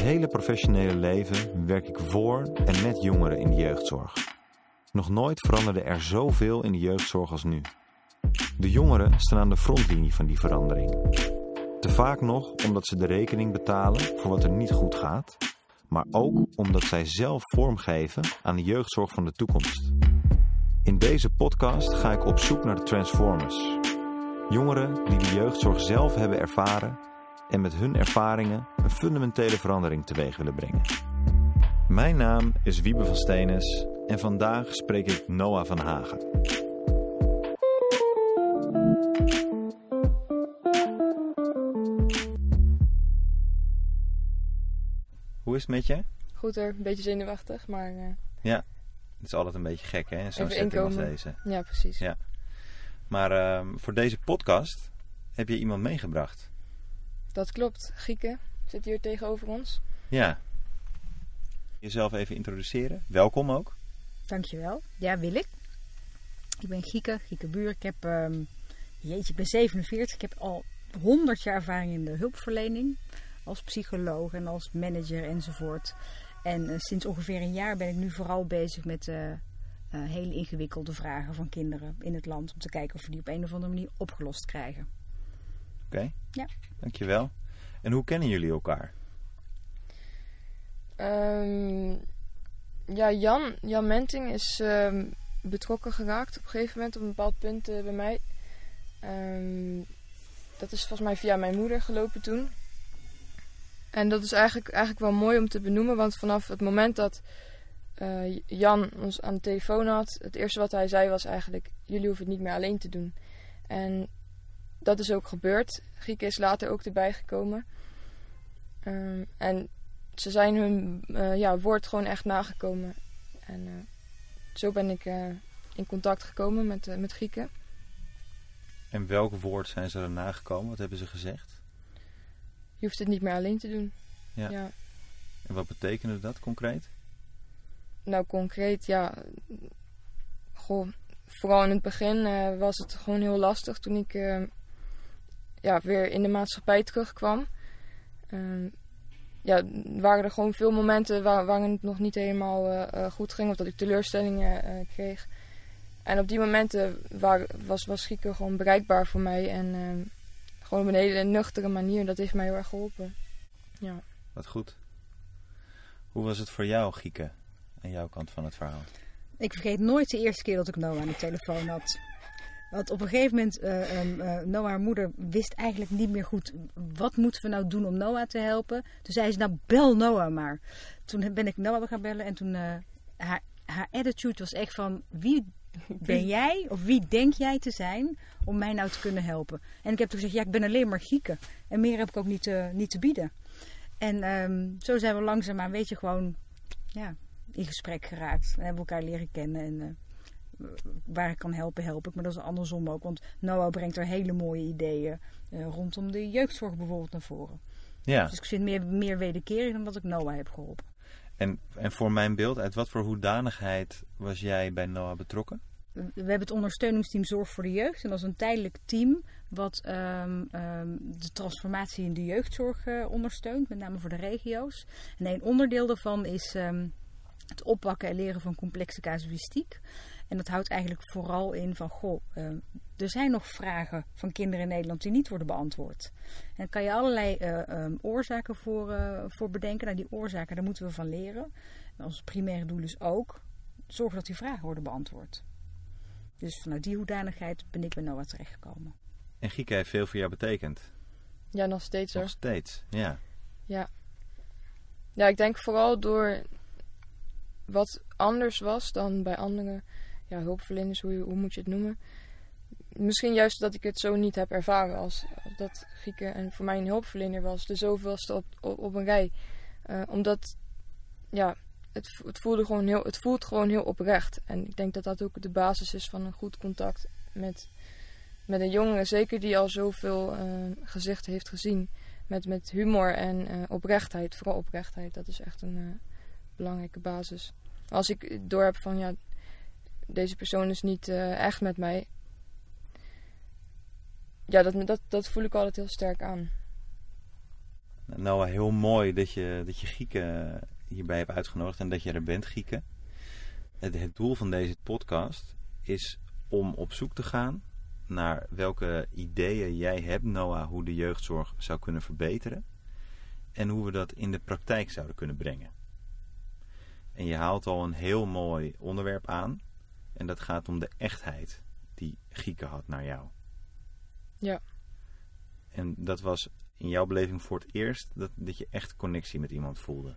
hele professionele leven werk ik voor en met jongeren in de jeugdzorg. Nog nooit veranderde er zoveel in de jeugdzorg als nu. De jongeren staan aan de frontlinie van die verandering. Te vaak nog omdat ze de rekening betalen voor wat er niet goed gaat, maar ook omdat zij zelf vormgeven aan de jeugdzorg van de toekomst. In deze podcast ga ik op zoek naar de Transformers. Jongeren die de jeugdzorg zelf hebben ervaren en met hun ervaringen een fundamentele verandering teweeg willen brengen. Mijn naam is Wiebe van Steenes en vandaag spreek ik Noah van Hagen. Hoe is het met je? Goed hoor, een beetje zenuwachtig, maar uh, Ja, het is altijd een beetje gek hè, zo'n setting als inkomen. deze. ja precies. Ja. Maar ehm, voor deze podcast heb je iemand meegebracht. Dat klopt. Gieke zit hier tegenover ons. Ja. Jezelf even introduceren. Welkom ook. Dankjewel. Ja, wil ik. Ik ben Gieke, Gieke Buur. Ik heb, ehm, jeetje, ik ben 47. Ik heb al 100 jaar ervaring in de hulpverlening. Als psycholoog en als manager enzovoort. En eh, sinds ongeveer een jaar ben ik nu vooral bezig met eh, eh, hele ingewikkelde vragen van kinderen in het land. Om te kijken of we die op een of andere manier opgelost krijgen. Oké. Ja. Dankjewel. En hoe kennen jullie elkaar? Ehm, ja, Jan, Jan Menting is ehm, betrokken geraakt op een gegeven moment op een bepaald punt eh, bij mij. Ehm, dat is volgens mij via mijn moeder gelopen toen. En dat is eigenlijk, eigenlijk wel mooi om te benoemen, want vanaf het moment dat eh, Jan ons aan de telefoon had, het eerste wat hij zei was eigenlijk: Jullie hoeven het niet meer alleen te doen. En dat is ook gebeurd. Gieke is later ook erbij gekomen. Ehm, en ze zijn hun eh, ja, woord gewoon echt nagekomen. En eh, zo ben ik eh, in contact gekomen met, met Gieke. En welk woord zijn ze er nagekomen? Wat hebben ze gezegd? Je hoeft het niet meer alleen te doen. Ja. ja. En wat betekende dat concreet? Nou, concreet, ja. Goh, vooral in het begin was het gewoon heel lastig toen ik eh, ja, weer in de maatschappij terugkwam. Ehm, ja, waren er gewoon veel momenten waar, waarin het nog niet helemaal eh, eh, goed ging of dat ik teleurstellingen eh, kreeg. En op die momenten waar, was, was Gieke gewoon bereikbaar voor mij en ehm, gewoon op een hele nuchtere manier. Dat heeft mij heel erg geholpen. Ja. Wat goed. Hoe was het voor jou, Gieke? Aan jouw kant van het verhaal. Ik vergeet nooit de eerste keer dat ik Noah aan de telefoon had. Want op een gegeven moment, eh um, Noah, haar moeder, wist eigenlijk niet meer goed... wat moeten we nou doen om Noah te helpen. Toen zei ze, nou bel Noah maar. Toen ben ik Noah gaan bellen en toen... eh, haar, haar attitude was echt van, wie ben jij of wie denk jij te zijn om mij nou te kunnen helpen? En ik heb toen gezegd, ja, ik ben alleen maar Gieke. En meer heb ik ook niet te, niet te bieden. En ehm, zo zijn we langzaamaan, weet je, gewoon ja, in gesprek geraakt. En hebben we elkaar leren kennen. En waar ik kan helpen, help ik. Maar dat is andersom ook. Want Noah brengt er hele mooie ideeën eh, rondom de jeugdzorg bijvoorbeeld naar voren. Ja. Dus ik vind meer, meer wederkerig dan dat ik Noah heb geholpen. En, en voor mijn beeld, uit wat voor hoedanigheid was jij bij Noah betrokken? We hebben het ondersteuningsteam Zorg voor de Jeugd. En dat is een tijdelijk team wat ehm, ehm, de transformatie in de jeugdzorg eh, ondersteunt. Met name voor de regio's. En een onderdeel daarvan is ehm, het oppakken en leren van complexe casuïstiek. En dat houdt eigenlijk vooral in van, goh, ehm, er zijn nog vragen van kinderen in Nederland die niet worden beantwoord. En daar kan je allerlei eh, ehm, oorzaken voor, eh, voor bedenken. Nou, die oorzaken, daar moeten we van leren. En ons primaire doel is ook zorgen dat die vragen worden beantwoord. Dus vanuit die hoedanigheid ben ik bij Noah terechtgekomen. En Gieke heeft veel voor jou betekend. ja, nog steeds hoor. Nog steeds, ja. Ja, ik denk vooral door wat anders was dan bij andere ja, hulpverleners, hoe, hoe moet je het noemen. Misschien juist dat ik het zo niet heb ervaren als, dat Gieke en voor mij een hulpverlener was. De zoveelste op, op, een rij. Eh, omdat, ja, het, het, voelde gewoon heel, het voelt gewoon heel oprecht. En ik denk dat dat ook de basis is van een goed contact met, met een jongere. Zeker die al zoveel eh, gezichten heeft gezien met, met humor en eh, oprechtheid. Vooral oprechtheid, dat is echt een belangrijke basis. Als ik door heb van ja, deze persoon is niet eh, echt met mij. Ja, dat, dat, dat voel ik altijd heel sterk aan. Noah, heel mooi dat je, dat je Gieke hierbij hebt uitgenodigd en dat je er bent, Gieke. Het, het doel van deze podcast is om op zoek te gaan naar welke ideeën jij hebt, Noah, hoe de jeugdzorg zou kunnen verbeteren. En hoe we dat in de praktijk zouden kunnen brengen. En je haalt al een heel mooi onderwerp aan. En dat gaat om de echtheid die Gieke had naar jou. Ja. En dat was in jouw beleving voor het eerst dat, dat je echt connectie met iemand voelde.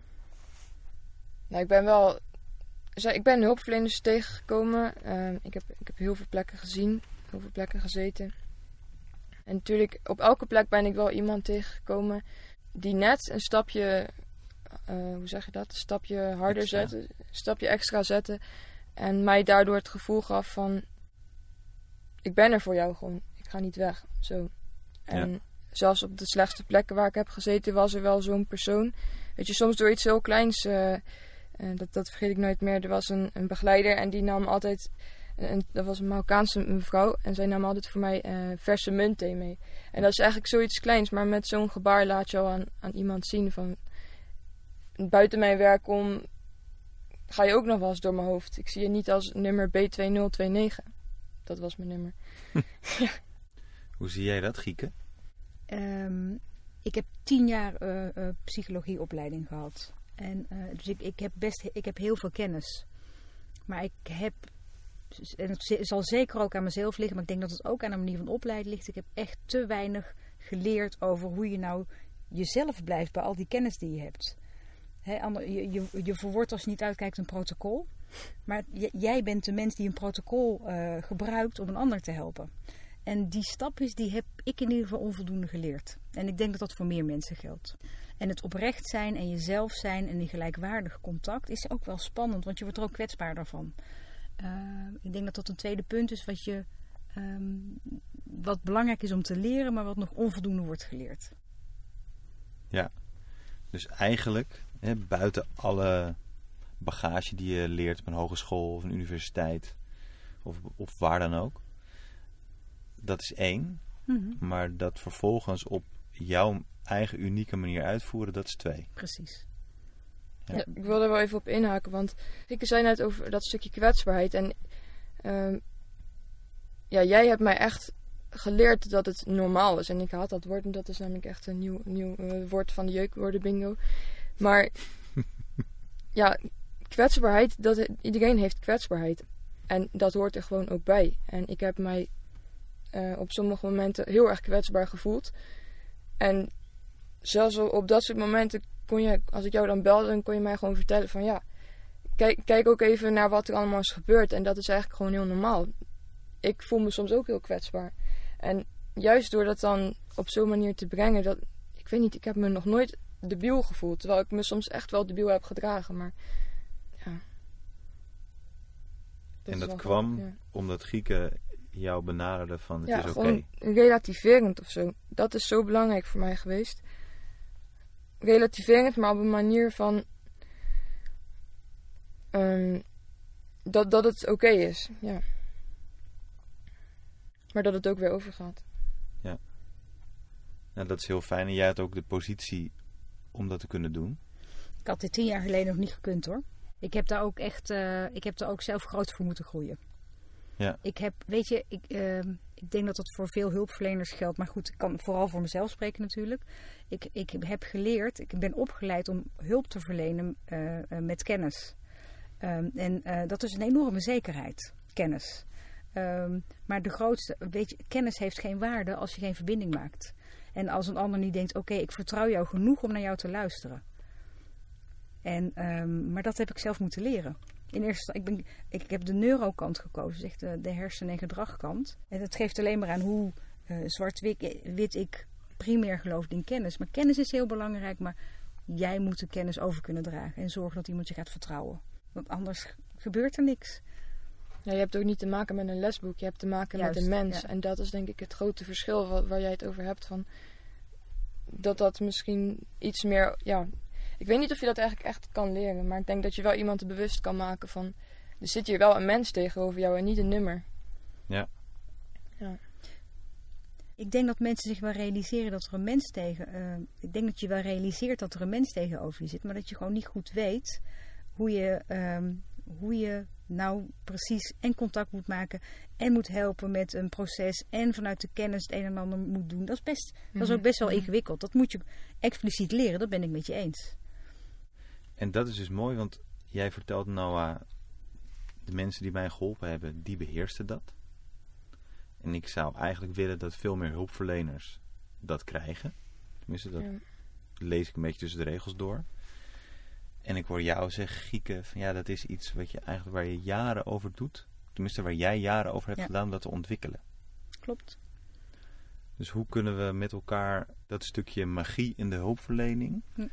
Nou, ik ben wel... Ik ben hulpverleners tegengekomen. Ehm, ik, heb, ik heb heel veel plekken gezien. Heel veel plekken gezeten. En natuurlijk, op elke plek ben ik wel iemand tegengekomen... die net een stapje... eh, hoe zeg je dat? Een stapje harder Extra. zette. Een stapje extra zette. En mij daardoor het gevoel gaf van... Ik ben er voor jou gewoon. Ik ga niet weg. Zo. En Ja. zelfs op de slechtste plekken waar ik heb gezeten... was er wel zo'n persoon... Weet je, soms door iets heel kleins, eh, eh, dat, dat vergeet ik nooit meer. Er was een, een begeleider en die nam altijd, een, dat was een Marokkaanse mevrouw, en zij nam altijd voor mij eh, verse muntthee mee. En dat is eigenlijk zoiets kleins, maar met zo'n gebaar laat je al aan, aan iemand zien van, buiten mijn werk om, ga je ook nog wel eens door mijn hoofd. Ik zie je niet als nummer B2029. Dat was mijn nummer. Hoe zie jij dat, Gieke? Ehm, ik heb tien jaar eh, eh, psychologieopleiding gehad. En, eh, dus ik, ik, heb best, ik heb heel veel kennis. Maar ik heb, en het zal zeker ook aan mezelf liggen, maar ik denk dat het ook aan de manier van opleiden ligt. Ik heb echt te weinig geleerd over hoe je nou jezelf blijft bij al die kennis die je hebt. Ander- je, je, je verwoordt als je niet uitkijkt een protocol. Maar jij bent de mens die een protocol eh, gebruikt om een ander te helpen. En die stapjes die heb ik in ieder geval onvoldoende geleerd. En ik denk dat dat voor meer mensen geldt. En het oprecht zijn en jezelf zijn en in gelijkwaardig contact is ook wel spannend, want je wordt er ook kwetsbaarder van. Eh, ik denk dat dat een tweede punt is wat, je, ehm, wat belangrijk is om te leren, maar wat nog onvoldoende wordt geleerd. Dus eigenlijk, hè, buiten alle bagage die je leert op een hogeschool of een universiteit of, of waar dan ook. Dat is één. Maar dat vervolgens op jouw eigen unieke manier uitvoeren, dat is twee. Precies. Ja. Ja, ik wil er wel even op inhaken, want ik zei net over dat stukje kwetsbaarheid. En ehm, ja, jij hebt mij echt geleerd dat het normaal is. En ik haat dat woord, en dat is namelijk echt een nieuw, nieuw eh, woord van de jeukwoorden bingo. Maar ja, kwetsbaarheid, dat, iedereen heeft kwetsbaarheid. En dat hoort er gewoon ook bij. En ik heb mij eh, op sommige momenten heel erg kwetsbaar gevoeld. En zelfs op dat soort momenten kon je, als ik jou dan belde, dan kon je mij gewoon vertellen van ja, kijk, kijk ook even naar wat er allemaal is gebeurd. En dat is eigenlijk gewoon heel normaal. Ik voel me soms ook heel kwetsbaar. En juist door dat dan op zo'n manier te brengen, dat, ik weet niet, ik heb me nog nooit debiel gevoeld. Terwijl ik me soms echt wel debiel heb gedragen, maar ja. En dat kwam ja. omdat Gieke jou benaderde van het Ja, is oké. gewoon relativerend of zo. Dat is zo belangrijk voor mij geweest. Relativerend, maar op een manier van. ehm, dat, dat het oké is, ja. Maar dat het ook weer overgaat. Nou, dat is heel fijn. En jij had ook de positie om dat te kunnen doen. Ik had dit tien jaar geleden nog niet gekund hoor. Ik heb daar ook echt, eh, ik heb daar ook zelf groot voor moeten groeien. Ja. Ik heb, weet je, ik, ehm, ik denk dat dat voor veel hulpverleners geldt. Maar goed, ik kan vooral voor mezelf spreken natuurlijk. Ik, ik heb geleerd, ik ben opgeleid om hulp te verlenen eh, eh, met kennis. Ehm, en dat is een enorme zekerheid, kennis. Ehm, maar de grootste, weet je, kennis heeft geen waarde als je geen verbinding maakt. En als een ander niet denkt, oké, ik vertrouw jou genoeg om naar jou te luisteren. En, ehm, maar dat heb ik zelf moeten leren. In eerste ik, ben, ik, heb de neurokant gekozen, dus echt de, de hersen- en gedragkant. En dat geeft alleen maar aan hoe eh, zwart-wit wit ik primair geloof in kennis. Maar kennis is heel belangrijk, maar jij moet de kennis over kunnen dragen. En zorgen dat iemand je gaat vertrouwen. Want anders gebeurt er niks. Ja, je hebt ook niet te maken met een lesboek, je hebt te maken Juist, met een mens. ja. En dat is denk ik het grote verschil waar, waar jij het over hebt. Van dat dat misschien iets meer. Ja, ik weet niet of je dat eigenlijk echt kan leren, maar ik denk dat je wel iemand er bewust kan maken van. Er zit hier wel een mens tegenover jou en niet een nummer. Ik denk dat mensen zich wel realiseren dat er een mens tegen. eh, ik denk dat je wel realiseert dat er een mens tegenover je zit, maar dat je gewoon niet goed weet hoe je, ehm, hoe je nou precies en contact moet maken en moet helpen met een proces en vanuit de kennis het een en ander moet doen. Dat is best, dat is ook best wel Mhm. ingewikkeld. Dat moet je expliciet leren. Dat ben ik met je eens. En dat is dus mooi, want jij vertelt Noah, de mensen die mij geholpen hebben, die beheersten dat. En ik zou eigenlijk willen dat veel meer hulpverleners dat krijgen. Tenminste, dat Ja. lees ik een beetje tussen de regels door. En ik hoor jou zeggen, Gieke, van ja, dat is iets wat je eigenlijk waar je jaren over doet. Tenminste, waar jij jaren over hebt Ja. gedaan om dat te ontwikkelen. Klopt. Dus hoe kunnen we met elkaar dat stukje magie in de hulpverlening Hm.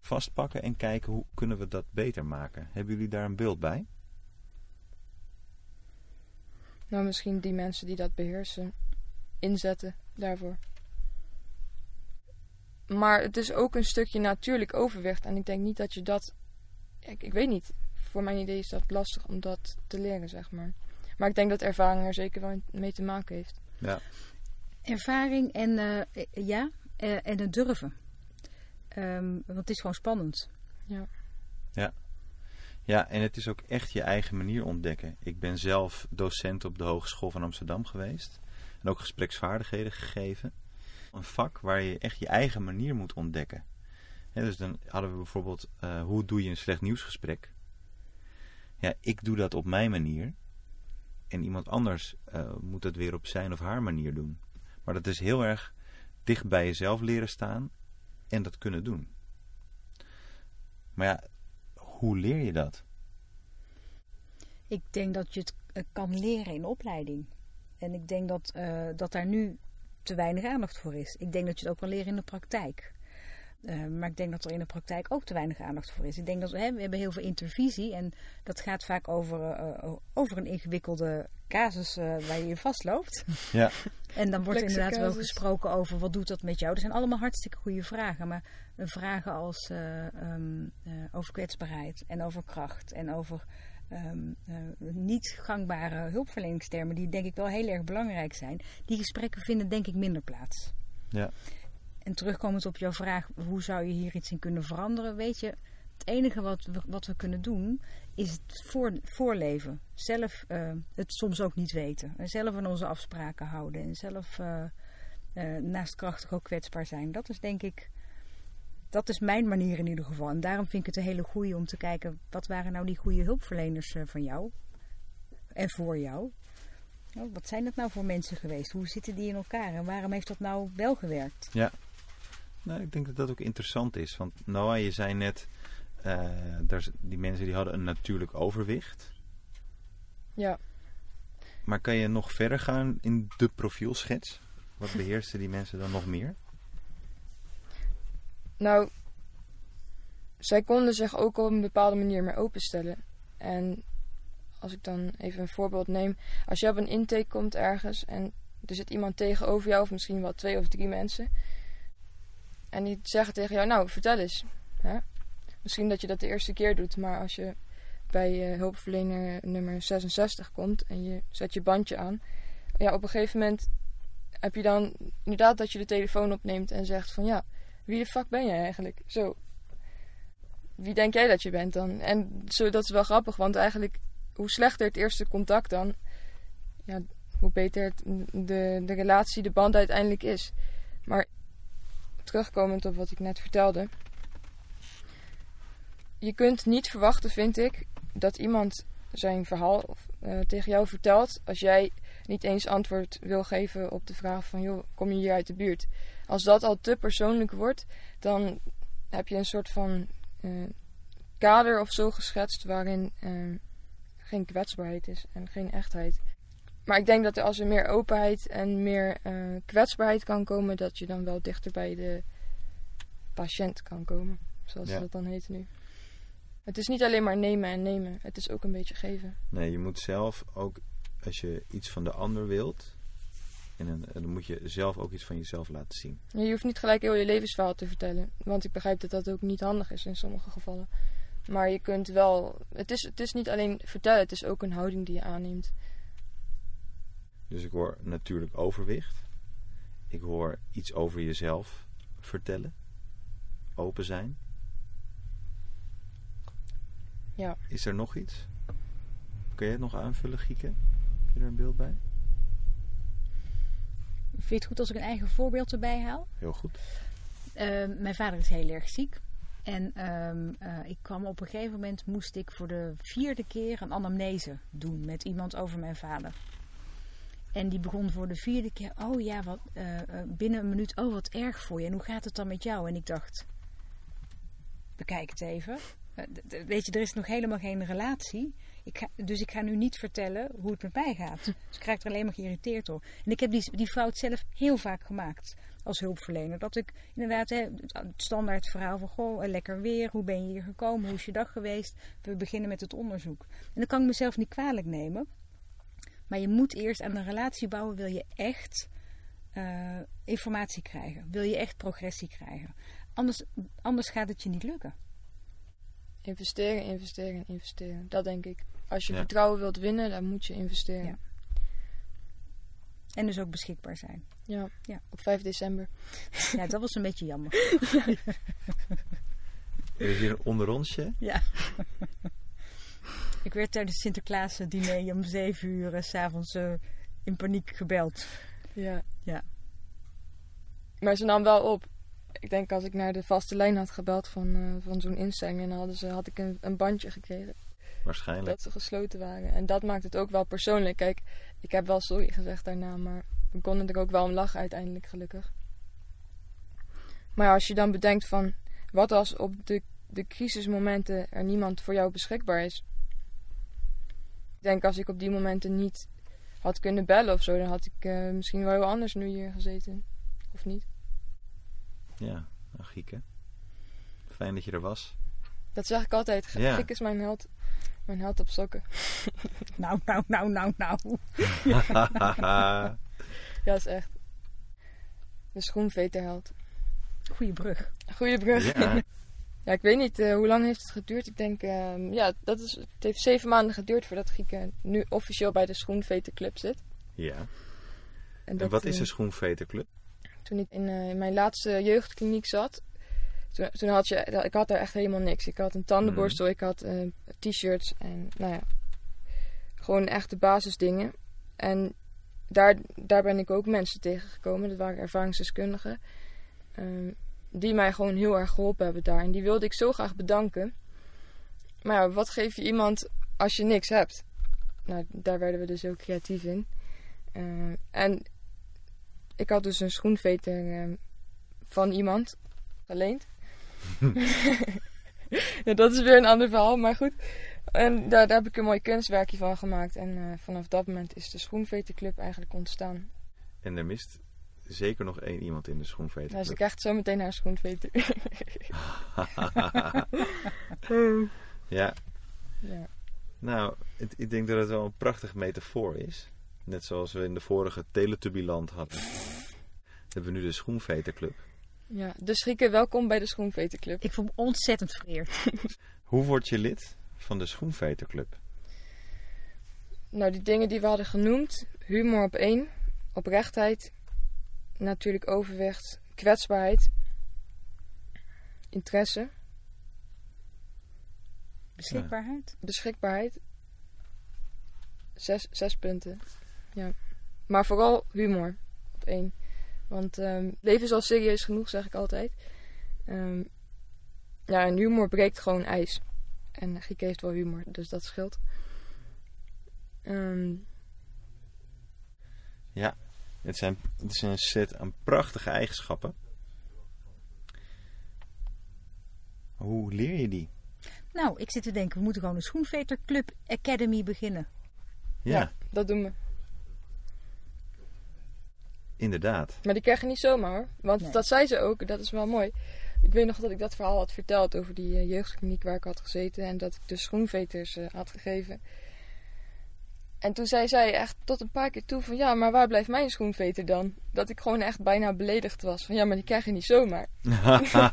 vastpakken en kijken hoe kunnen we dat beter maken? Hebben jullie daar een beeld bij? Nou, misschien die mensen die dat beheersen inzetten daarvoor. Maar het is ook een stukje natuurlijk overwicht. En ik denk niet dat je dat. Ik, ik weet niet. Voor mijn idee is dat lastig om dat te leren, zeg maar. Maar ik denk dat ervaring er zeker wel mee te maken heeft. Ja. Ervaring en eh, ja, eh, en het durven. Ehm, want het is gewoon spannend. Ja, en het is ook echt je eigen manier ontdekken. Ik ben zelf docent op de Hogeschool van Amsterdam geweest. En ook gespreksvaardigheden gegeven. Een vak waar je echt je eigen manier moet ontdekken. Dus dan hadden we bijvoorbeeld, eh, hoe doe je een slecht nieuwsgesprek? Ja, ik doe dat op mijn manier. En iemand anders eh, moet het weer op zijn of haar manier doen. Maar dat is heel erg dicht bij jezelf leren staan en dat kunnen doen. Maar ja, hoe leer je dat? Ik denk dat je het eh, kan leren in opleiding. En ik denk dat, dat daar nu te weinig aandacht voor is. Ik denk dat je het ook kan leren in de praktijk. Eh, maar ik denk dat er in de praktijk ook te weinig aandacht voor is. Ik denk dat hè, we hebben heel veel intervisie en dat gaat vaak over, eh, over een ingewikkelde casus eh, waar je je vastloopt. Ja. En dan wordt er inderdaad wel gesproken over wat doet dat met jou. Dat zijn allemaal hartstikke goede vragen. Maar eh, vragen als eh, ehm, eh, over kwetsbaarheid en over kracht en over ehm, eh, niet gangbare hulpverleningstermen, die denk ik wel heel erg belangrijk zijn. Die gesprekken vinden denk ik minder plaats. Ja. En terugkomend op jouw vraag, hoe zou je hier iets in kunnen veranderen? Weet je, het enige wat we, wat we kunnen doen, is het voor, voorleven. Zelf eh, het soms ook niet weten. En zelf aan onze afspraken houden. En zelf eh, naast krachtig ook kwetsbaar zijn. Dat is denk ik, dat is mijn manier in ieder geval. En daarom vind ik het een hele goede om te kijken, wat waren nou die goede hulpverleners eh, van jou? En voor jou? Nou, wat zijn dat nou voor mensen geweest? Hoe zitten die in elkaar? En waarom heeft dat nou wel gewerkt? Nou, ik denk dat dat ook interessant is. Want Noah, je zei net, eh, daar, die mensen die hadden een natuurlijk overwicht. Ja, Maar kan je nog verder gaan in de profielschets? Wat beheersten die mensen dan nog meer? Nou, zij konden zich ook op een bepaalde manier meer openstellen. En als ik dan even een voorbeeld neem. Als je op een intake komt ergens en er zit iemand tegenover jou, of misschien wel twee of drie mensen. En die zeggen tegen jou, nou, vertel eens. Hè? Misschien dat je dat de eerste keer doet, maar als je bij hulpverlener nummer 66 komt en je zet je bandje aan. Ja, op een gegeven moment heb je dan inderdaad dat je de telefoon opneemt en zegt van ja, wie de fuck ben jij eigenlijk? Zo. Wie denk jij dat je bent dan? En zo, dat is wel grappig, want eigenlijk hoe slechter het eerste contact dan, ja, hoe beter het, de, de relatie, de band uiteindelijk is. Maar terugkomend op wat ik net vertelde. Je kunt niet verwachten, vind ik, dat iemand zijn verhaal eh, tegen jou vertelt als jij niet eens antwoord wil geven op de vraag van joh, kom je hier uit de buurt? Als dat al te persoonlijk wordt, dan heb je een soort van eh, kader of zo geschetst waarin eh, geen kwetsbaarheid is en geen echtheid. Maar ik denk dat er als er meer openheid en meer eh, kwetsbaarheid kan komen, dat je dan wel dichter bij de patiënt kan komen. Zoals Ja. dat dan heet nu. Het is niet alleen maar nemen en nemen, het is ook een beetje geven. Nee, je moet zelf ook, als je iets van de ander wilt, en dan, dan moet je zelf ook iets van jezelf laten zien. Je hoeft niet gelijk heel je levensverhaal te vertellen. Want ik begrijp dat dat ook niet handig is in sommige gevallen. Maar je kunt wel. Het is, het is niet alleen vertellen, het is ook een houding die je aanneemt. Dus ik hoor natuurlijk overwicht. Ik hoor iets over jezelf vertellen. Open zijn. Ja. Is er nog iets? Kun je het nog aanvullen, Gieke? Je er een beeld bij? Vind je het goed als ik een eigen voorbeeld erbij haal? Heel goed. Uh, mijn vader is heel erg ziek. En uh, uh, ik kwam op een gegeven moment, moest ik voor de vierde keer een anamnese doen met iemand over mijn vader. En die begon voor de vierde keer, oh ja, wat, uh, binnen een minuut, oh wat erg voor je. En hoe gaat het dan met jou? En ik dacht, bekijk het even. weet je, er is nog helemaal geen relatie. Dus ik ga nu niet vertellen hoe het met mij gaat. Dus ik krijg er alleen maar geïrriteerd door. En ik heb die, die fout zelf heel vaak gemaakt als hulpverlener. Dat ik inderdaad hè, het standaard verhaal van goh, lekker weer, hoe ben je hier gekomen, hoe is je dag geweest. We beginnen met het onderzoek. En dan kan ik mezelf niet kwalijk nemen. Maar je moet eerst aan een relatie bouwen, wil je echt uh, informatie krijgen. Wil je echt progressie krijgen. Anders, anders gaat het je niet lukken. Investeren, investeren, investeren. Dat denk ik. Als je ja. vertrouwen wilt winnen, dan moet je investeren. Ja. En dus ook beschikbaar zijn. Ja, ja. op 5 december. Ja, dat was een beetje jammer. Er is hier een onderonsje. Ja. Ik werd tijdens Sinterklaas diner om 7 uur s s'avonds uh, in paniek gebeld. Ja. ja. Maar ze nam wel op. Ik denk als ik naar de vaste lijn had gebeld van, uh, van zo'n instelling, dan hadden ze, had ik een, een bandje gekregen. Waarschijnlijk. Dat ze gesloten waren. En dat maakt het ook wel persoonlijk. Kijk, ik heb wel sorry gezegd daarna, maar we konden er ook wel om lachen uiteindelijk, gelukkig. Maar als je dan bedenkt van, wat als op de, de crisismomenten er niemand voor jou beschikbaar is? Ik denk als ik op die momenten niet had kunnen bellen of zo, dan had ik uh, misschien wel heel anders nu hier gezeten. Of niet? Ja, nou, Gieke. Fijn dat je er was. Dat zeg ik altijd. Ja. Gieke is mijn held. Mijn held op sokken. nou, nou, nou, nou, nou. ja, is echt. De schoenveterheld. Goeie brug. Goeie brug. Ja. ja, ik weet niet uh, hoe lang heeft het geduurd. Ik denk, uh, ja, dat is, het heeft zeven maanden geduurd voordat Gieke nu officieel bij de schoenveterclub zit. Ja. En, dat, en wat is de schoenveterclub? Toen ik in, uh, in mijn laatste jeugdkliniek zat, toen, toen, had je, ik had daar echt helemaal niks. Ik had een tandenborstel, mm. ik had uh, t-shirts en nou ja, gewoon echte basisdingen. En daar, daar ben ik ook mensen tegengekomen, dat waren ervaringsdeskundigen, um, die mij gewoon heel erg geholpen hebben daar. En die wilde ik zo graag bedanken. Maar ja, wat geef je iemand als je niks hebt? Nou, daar werden we dus heel creatief in. Uh, en ik had dus een schoenveter uh, van iemand geleend. ja, dat is weer een ander verhaal, maar goed. En daar, daar heb ik een mooi kunstwerkje van gemaakt. En uh, vanaf dat moment is de Schoenveterclub eigenlijk ontstaan. En er mist zeker nog één iemand in de Schoenveterclub. Ja, ze krijgt zo meteen haar Schoenveter. ja. ja. Nou, het, ik denk dat het wel een prachtig metafoor is. Net zoals we in de vorige Teletubbyland hadden. hebben we nu de Schoenveterclub. Ja, dus Rieke, welkom bij de Schoenveterclub. Ik voel me ontzettend vereerd. Hoe word je lid van de Schoenveterclub? Nou, die dingen die we hadden genoemd. Humor op één. Oprechtheid. Natuurlijk overwicht. Kwetsbaarheid. Interesse. Beschikbaarheid. Beschikbaarheid. Zes, zes punten. Ja. Maar vooral humor op één. Want um, leven is al serieus genoeg, zeg ik altijd. Um, ja, en humor breekt gewoon ijs. En Gieke heeft wel humor, dus dat scheelt. Um, ja, het, zijn, het is een set aan prachtige eigenschappen. Hoe leer je die? Nou, ik zit te denken, we moeten gewoon een Schoenveterclub Academy beginnen. Ja. ja, dat doen we. Inderdaad. Maar die krijg je niet zomaar hoor. Want nee. dat zei ze ook, dat is wel mooi. Ik weet nog dat ik dat verhaal had verteld over die uh, jeugdkliniek waar ik had gezeten. En dat ik de schoenveters uh, had gegeven. En toen zei zij echt tot een paar keer toe van ja, maar waar blijft mijn schoenveter dan? Dat ik gewoon echt bijna beledigd was. Van ja, maar die krijg je niet zomaar.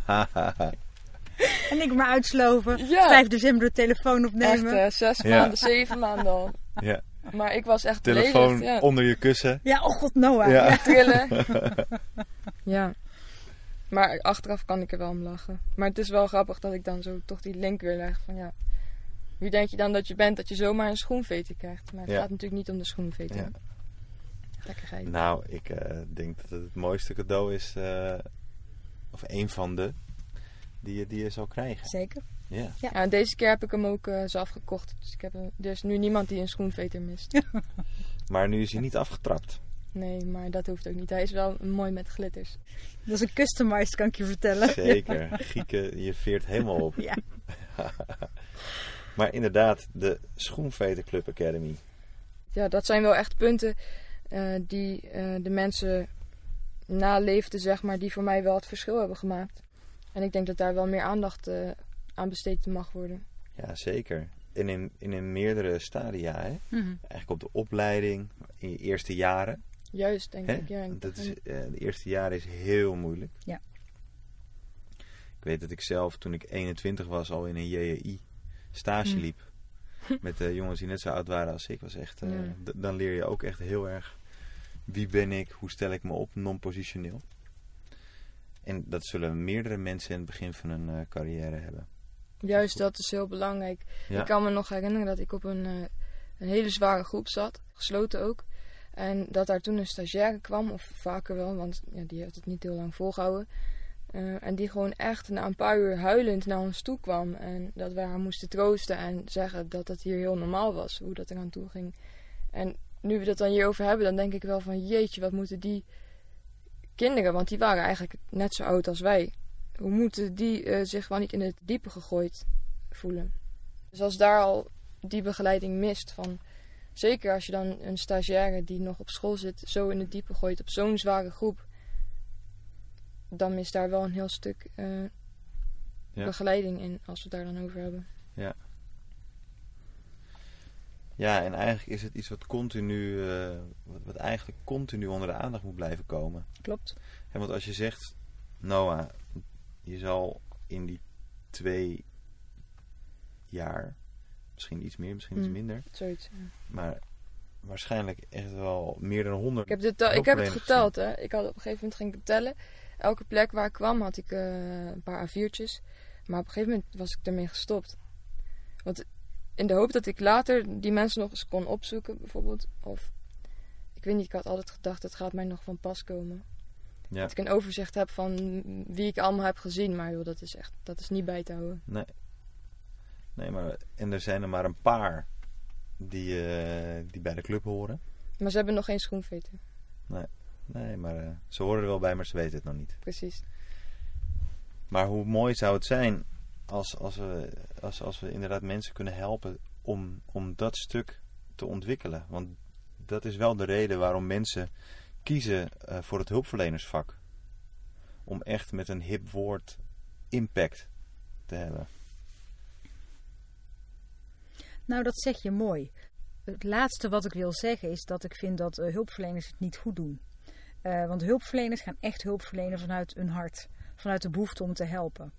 en ik maar uitsloven. Ja. 5 december de telefoon opnemen. Echt uh, zes ja. maanden, zeven maanden al. Ja. Maar ik was echt Telefoon beledigd, ja. onder je kussen. Ja, oh god, Noah. Ja. Ja. trillen. ja. Maar achteraf kan ik er wel om lachen. Maar het is wel grappig dat ik dan zo toch die link weer leg van ja. Wie denk je dan dat je bent dat je zomaar een schoenveter krijgt? Maar het Ja. gaat natuurlijk niet om de schoenveter. Ja. Gekkigheid. Nou, ik eh, denk dat het het mooiste cadeau is, eh, of een van de, die je, die je zal krijgen. Zeker. Ja. Ja, en deze keer heb ik hem ook eh, zelf gekocht. Dus ik heb een, er is nu niemand die een schoenveter mist. Maar nu is hij niet afgetrapt. Nee, maar dat hoeft ook niet. Hij is wel mooi met glitters. Dat is een customized, kan ik je vertellen. Zeker. Gieke, je veert helemaal op. Ja. Maar inderdaad, de Schoenveter Club Academy. Ja, dat zijn wel echt punten eh, die eh, de mensen naleefden, zeg maar, die voor mij wel het verschil hebben gemaakt. En ik denk dat daar wel meer aandacht eh, aan besteed mag worden. Ja, zeker. En in, in, in meerdere stadia, hè? Mhm. Eigenlijk op de opleiding, in je eerste jaren. Juist, denk Hè? ik. Ja, dat is, eh, de eerste jaren is heel moeilijk. Ja. Ik weet dat ik zelf, toen ik 21 was, al in een JEI stage Hm. liep. Met eh, jongens die net zo oud waren als ik. Was echt, eh, Ja. d- dan leer je ook echt heel erg wie ben ik, hoe stel ik me op, non-positioneel. En dat zullen meerdere mensen in het begin van hun eh, carrière hebben. Juist, dat is heel belangrijk. Ja. Ik kan me nog herinneren dat ik op een, eh, een hele zware groep zat, gesloten ook. En dat daar toen een stagiaire kwam, of vaker wel, want ja, die heeft het niet heel lang volgehouden. Eh, en die gewoon echt na een paar uur huilend naar ons toe kwam. En dat wij haar moesten troosten en zeggen dat het hier heel normaal was, hoe dat eraan toe ging. En nu we dat dan hierover hebben, dan denk ik wel van jeetje, wat moeten die kinderen, want die waren eigenlijk net zo oud als wij. Hoe moeten die eh, zich wel niet in het diepe gegooid voelen? Dus als daar al die begeleiding mist van... Zeker als je dan een stagiaire die nog op school zit zo in het diepe gooit op zo'n zware groep. Dan mist daar wel een heel stuk eh, Ja. begeleiding in als we het daar dan over hebben. Ja, en eigenlijk is het iets wat continu, eh, wat, eigenlijk continu onder de aandacht moet blijven komen. Klopt. Ja, want als je zegt, Noah, je zal in die twee jaar, misschien iets meer, misschien iets Hmm. minder, Zoiets. ja. maar waarschijnlijk echt wel meer dan honderd. Ik heb, ik heb het geteld, hè. Ik had op een gegeven moment ging ik tellen. Elke plek waar ik kwam had ik eh, een paar A4'tjes. Maar op een gegeven moment was ik ermee gestopt. Want in de hoop dat ik later die mensen nog eens kon opzoeken, bijvoorbeeld. Of, ik weet niet, ik had altijd gedacht, het gaat mij nog van pas komen. Ja, Dat ik een overzicht heb van wie ik allemaal heb gezien. Maar joh, dat is echt, dat is niet bij te houden. nee. Nee, maar en er zijn er maar een paar die, eh, die bij de club horen. Maar ze hebben nog geen schoenveter. Nee, maar eh, ze horen er wel bij, maar ze weten het nog niet. Precies. Maar hoe mooi zou het zijn als, als, we, als, als we inderdaad mensen kunnen helpen om, om dat stuk te ontwikkelen. Want dat is wel de reden waarom mensen kiezen eh, voor het hulpverlenersvak. Om echt met een hip woord impact te hebben. Nou, dat zeg je mooi. Het laatste wat ik wil zeggen is dat ik vind dat eh, hulpverleners het niet goed doen. Eh, want hulpverleners gaan echt hulp verlenen vanuit hun hart. Vanuit de behoefte om te helpen.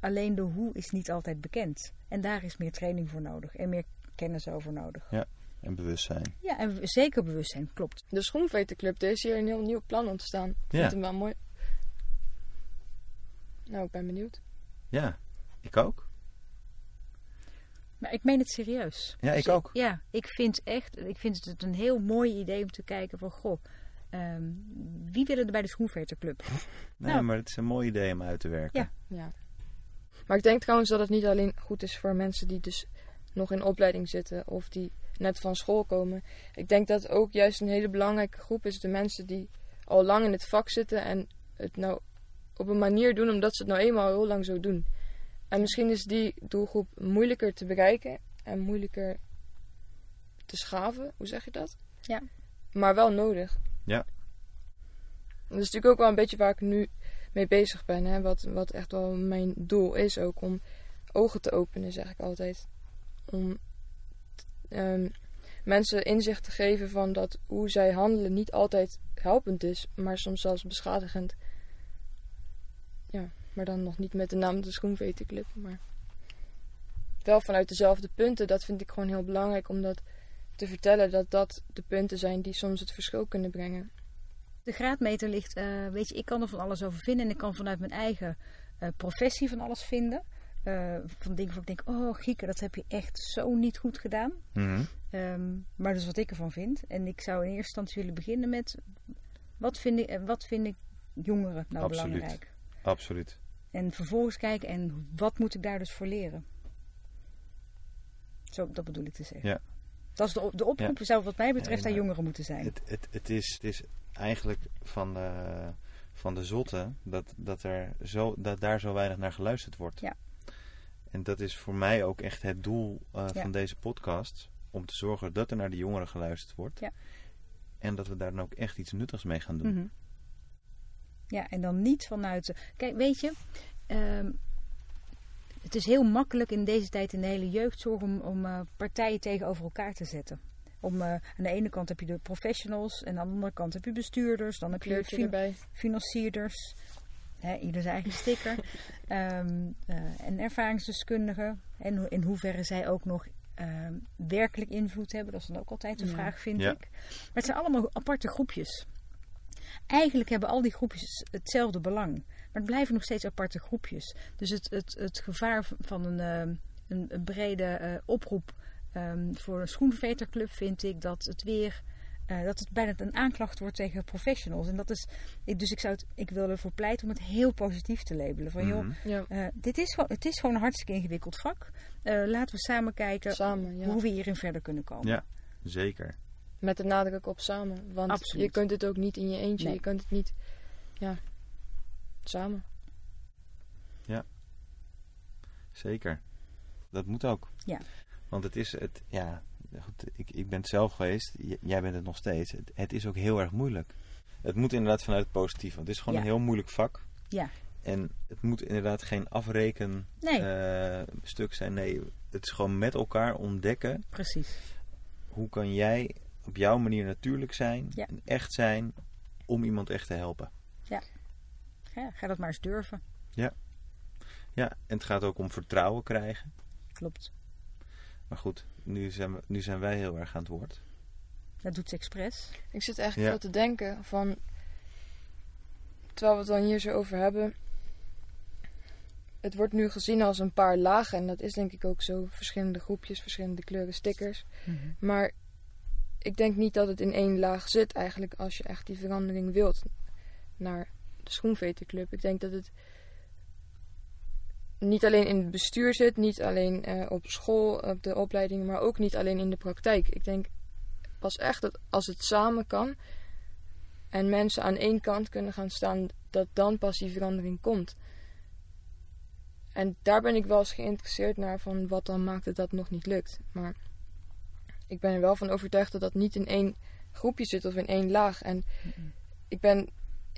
Alleen de hoe is niet altijd bekend. En daar is meer training voor nodig. En meer kennis over nodig. En bewustzijn. Ja, en zeker bewustzijn, klopt. De Schoenveterclub, er is hier een heel nieuw plan ontstaan. Ik vind Ja. hem wel mooi. Nou, ik ben benieuwd. Ja, ik ook. Maar ik meen het serieus. Ja, ik Dus ook. Ja, ik vind echt, ik vind het een heel mooi idee om te kijken van, goh, ehm, wie willen er bij de Schoenveterclub? Nee, Nou. maar het is een mooi idee om uit te werken. Ja. Ja. Maar ik denk trouwens dat het niet alleen goed is voor mensen die dus nog in opleiding zitten of die net van school komen. Ik denk dat ook juist een hele belangrijke groep is de mensen die al lang in het vak zitten en het nou op een manier doen omdat ze het nou eenmaal heel lang zo doen. En misschien is die doelgroep moeilijker te bereiken en moeilijker te schaven. Hoe zeg je dat? Ja. Maar wel nodig. Ja. Dat is natuurlijk ook wel een beetje waar ik nu mee bezig ben. Hè? Wat, wat echt wel mijn doel is ook. Om ogen te openen, zeg ik altijd. Om ehm, mensen inzicht te geven van dat hoe zij handelen niet altijd helpend is. Maar soms zelfs beschadigend. Ja, maar dan nog niet met de naam de Schoenveterclub. Maar wel vanuit dezelfde punten. Dat vind ik gewoon heel belangrijk. Omdat te vertellen dat dat de punten zijn die soms het verschil kunnen brengen. De graadmeter ligt, eh, weet je, ik kan er van alles over vinden en ik kan vanuit mijn eigen eh, professie van alles vinden. Eh, van dingen waar ik denk, oh Gieke, dat heb je echt zo niet goed gedaan. Mhm. Ehm, maar dat is wat ik ervan vind. En ik zou in eerste instantie willen beginnen met, wat vind ik, wat vind ik jongeren nou Absoluut. belangrijk? Absoluut. En vervolgens kijken, en wat moet ik daar dus voor leren? Zo, dat bedoel ik te zeggen. Ja. Dat is de, de oproep zou wat mij betreft aan maar jongeren moeten zijn. Het, het, het, is, het is eigenlijk van de, van de zotte dat, dat, er zo, dat daar zo weinig naar geluisterd wordt. Ja. En dat is voor mij ook echt het doel eh, Ja. van deze podcast. Om te zorgen dat er naar de jongeren geluisterd wordt. Ja. En dat we daar dan ook echt iets nuttigs mee gaan doen. Mhm. Ja, en dan niet vanuit. Kijk, weet je, ehm, het is heel makkelijk in deze tijd in de hele jeugdzorg om, om eh, partijen tegenover elkaar te zetten. Om, eh, aan de ene kant heb je de professionals en aan de andere kant heb je bestuurders, dan heb je Kleurtje fin- erbij. financierders, hè, ieder zijn eigen sticker, Ehm, eh, en ervaringsdeskundigen. En ho- in hoeverre zij ook nog ehm, werkelijk invloed hebben, dat is dan ook altijd de Ja. vraag, vind Ja. ik. Maar het zijn allemaal aparte groepjes. Eigenlijk hebben al die groepjes hetzelfde belang. Maar het blijven nog steeds aparte groepjes. Dus het, het, het gevaar van een, ehm, een, een brede eh, oproep ehm, voor een schoenveterclub vind ik dat het weer. Eh, dat het bijna een aanklacht wordt tegen professionals. En dat is. ik- Dus ik, zou het, ik wil ervoor pleiten om het heel positief te labelen. Van joh, Mhm. Ja, eh, dit is gewoon, het is gewoon een hartstikke ingewikkeld vak. Eh, laten we samen kijken samen. Ja. hoe we hierin verder kunnen komen. Ja, zeker. Met de nadruk op samen. Want Absoluut. je kunt het ook niet in je eentje. Nee. Je kunt het niet. Ja, samen. Zeker. Dat moet ook. Ja. Want het is het, ja, goed, ik, ik ben het zelf geweest, jij bent het nog steeds. Het, het is ook heel erg moeilijk. Het moet inderdaad vanuit het positieve. Want het is gewoon Ja. een heel moeilijk vak. Ja. En het moet inderdaad geen afreken Nee. eh, stuk zijn. Nee, het is gewoon met elkaar ontdekken. Precies. Hoe kan jij op jouw manier natuurlijk zijn Ja. en echt zijn om iemand echt te helpen. Ja, ga dat maar eens durven. Ja, en het gaat ook om vertrouwen krijgen. Klopt. Maar goed, nu zijn, we, nu zijn wij heel erg aan het woord. Dat doet ze expres. Ik zit eigenlijk Ja. veel te denken van. Terwijl we het dan hier zo over hebben. Het wordt nu gezien als een paar lagen. En dat is denk ik ook zo. Verschillende groepjes, verschillende kleuren stickers. Maar ik denk niet dat het in één laag zit eigenlijk. Als je echt die verandering wilt. Naar de schoenveterclub. Ik denk dat het niet alleen in het bestuur zit. Niet alleen eh, op school, op de opleiding. Maar ook niet alleen in de praktijk. Ik denk pas echt dat als het samen kan en mensen aan één kant kunnen gaan staan, dat dan pas die verandering komt. En daar ben ik wel eens geïnteresseerd naar van wat dan maakt dat dat nog niet lukt. Maar ik ben er wel van overtuigd dat dat niet in één groepje zit of in één laag. En ik ben,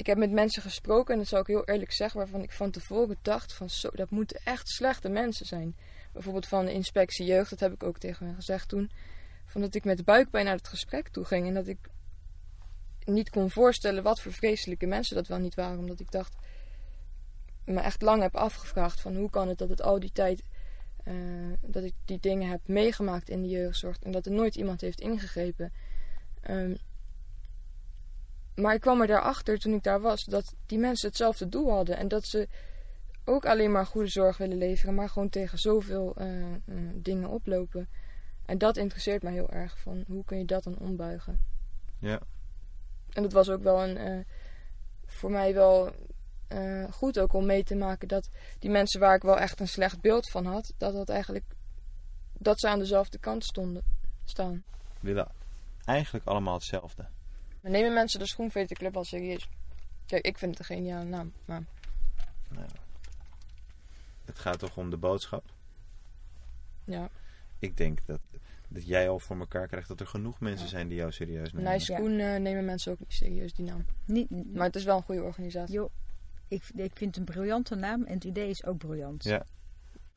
ik heb met mensen gesproken en dat zal ik heel eerlijk zeggen, waarvan ik van tevoren dacht van zo, dat moeten echt slechte mensen zijn. Bijvoorbeeld van de inspectie jeugd, dat heb ik ook tegen hen gezegd toen van dat ik met buikpijn naar het gesprek toe ging. En dat ik niet kon voorstellen wat voor vreselijke mensen dat wel niet waren. Omdat ik dacht, me echt lang heb afgevraagd van hoe kan het dat het al die tijd, eh, dat ik die dingen heb meegemaakt in de jeugdzorg. En dat er nooit iemand heeft ingegrepen. Ehm, maar ik kwam er daarachter toen ik daar was, dat die mensen hetzelfde doel hadden. En dat ze ook alleen maar goede zorg willen leveren, maar gewoon tegen zoveel eh, eh, dingen oplopen. En dat interesseert mij heel erg. Van hoe kun je dat dan ombuigen? Ja. En dat was ook wel een. eh, voor mij wel goed ook om mee te maken dat die mensen waar ik wel echt een slecht beeld van had, dat dat eigenlijk. dat ze aan dezelfde kant stonden. staan. Willen eigenlijk allemaal hetzelfde. Maar nemen mensen de Schoenveterclub al serieus? Kijk, ik vind het een geniale naam. Maar Nou, het gaat toch om de boodschap. ja, Ik denk dat, dat jij al voor elkaar krijgt dat er genoeg mensen Ja. zijn die jou serieus nemen. Nice Schoen eh, nemen mensen ook niet serieus, die naam. Niet, Maar het is wel een goede organisatie. joh, ik, ik vind het een briljante naam en het idee is ook briljant. Ja.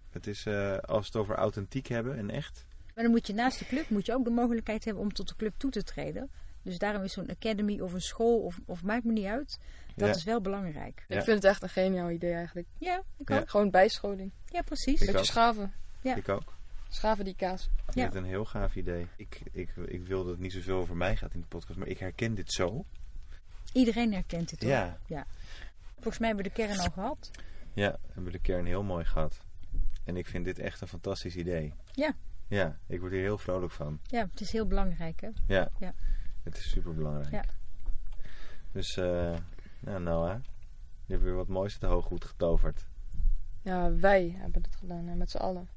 Het is, eh, als we het over authentiek hebben en echt. Maar dan moet je naast de club moet je ook de mogelijkheid hebben om tot de club toe te treden. Dus daarom is zo'n academy of een school of, of maakt me niet uit. Dat Ja. is wel belangrijk. Ja. Ik vind het echt een geniaal idee eigenlijk. Ja, ik Ja. ook. Gewoon bijscholing. Ja, precies. Ik Beetje ook. schaven. Ja. Ik ook. Schaven die kaas. Ik vind Ja. het een heel gaaf idee. Ik, ik, ik wil dat het niet zoveel over mij gaat in de podcast, maar ik herken dit zo. Iedereen herkent het, hoor. Ja. Volgens mij hebben we de kern al gehad. Ja, we hebben de kern heel mooi gehad. En ik vind dit echt een fantastisch idee. Ja. Ja, ik word hier heel vrolijk van. Ja, het is heel belangrijk, hè? Ja. Ja. Het is super belangrijk. Ja. Dus, eh nou Noah, je hebt weer wat moois te hooggoed getoverd. Ja, wij hebben het gedaan, hè, met z'n allen.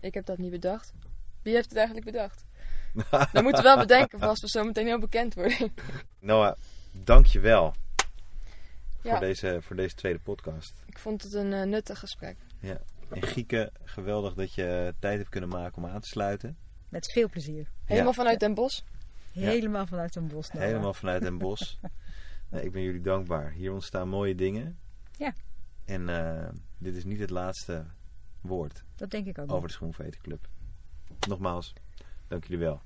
Ik heb dat niet bedacht. Wie heeft het eigenlijk bedacht? Dat moeten we wel bedenken voor als we zo meteen heel bekend worden. Noah, dank je wel Ja. voor, deze, voor deze tweede podcast. Ik vond het een eh, nuttig gesprek. En Gieke, geweldig dat je tijd hebt kunnen maken om aan te sluiten. Met veel plezier. Helemaal Ja. vanuit Den Bosch. Helemaal vanuit een bos. Noah. Helemaal vanuit Bosch. Nee, ik ben jullie dankbaar. Hier ontstaan mooie dingen. Ja. En eh, dit is niet het laatste woord Dat denk ik ook. over de Schoenveten Club. Nogmaals, dank jullie wel.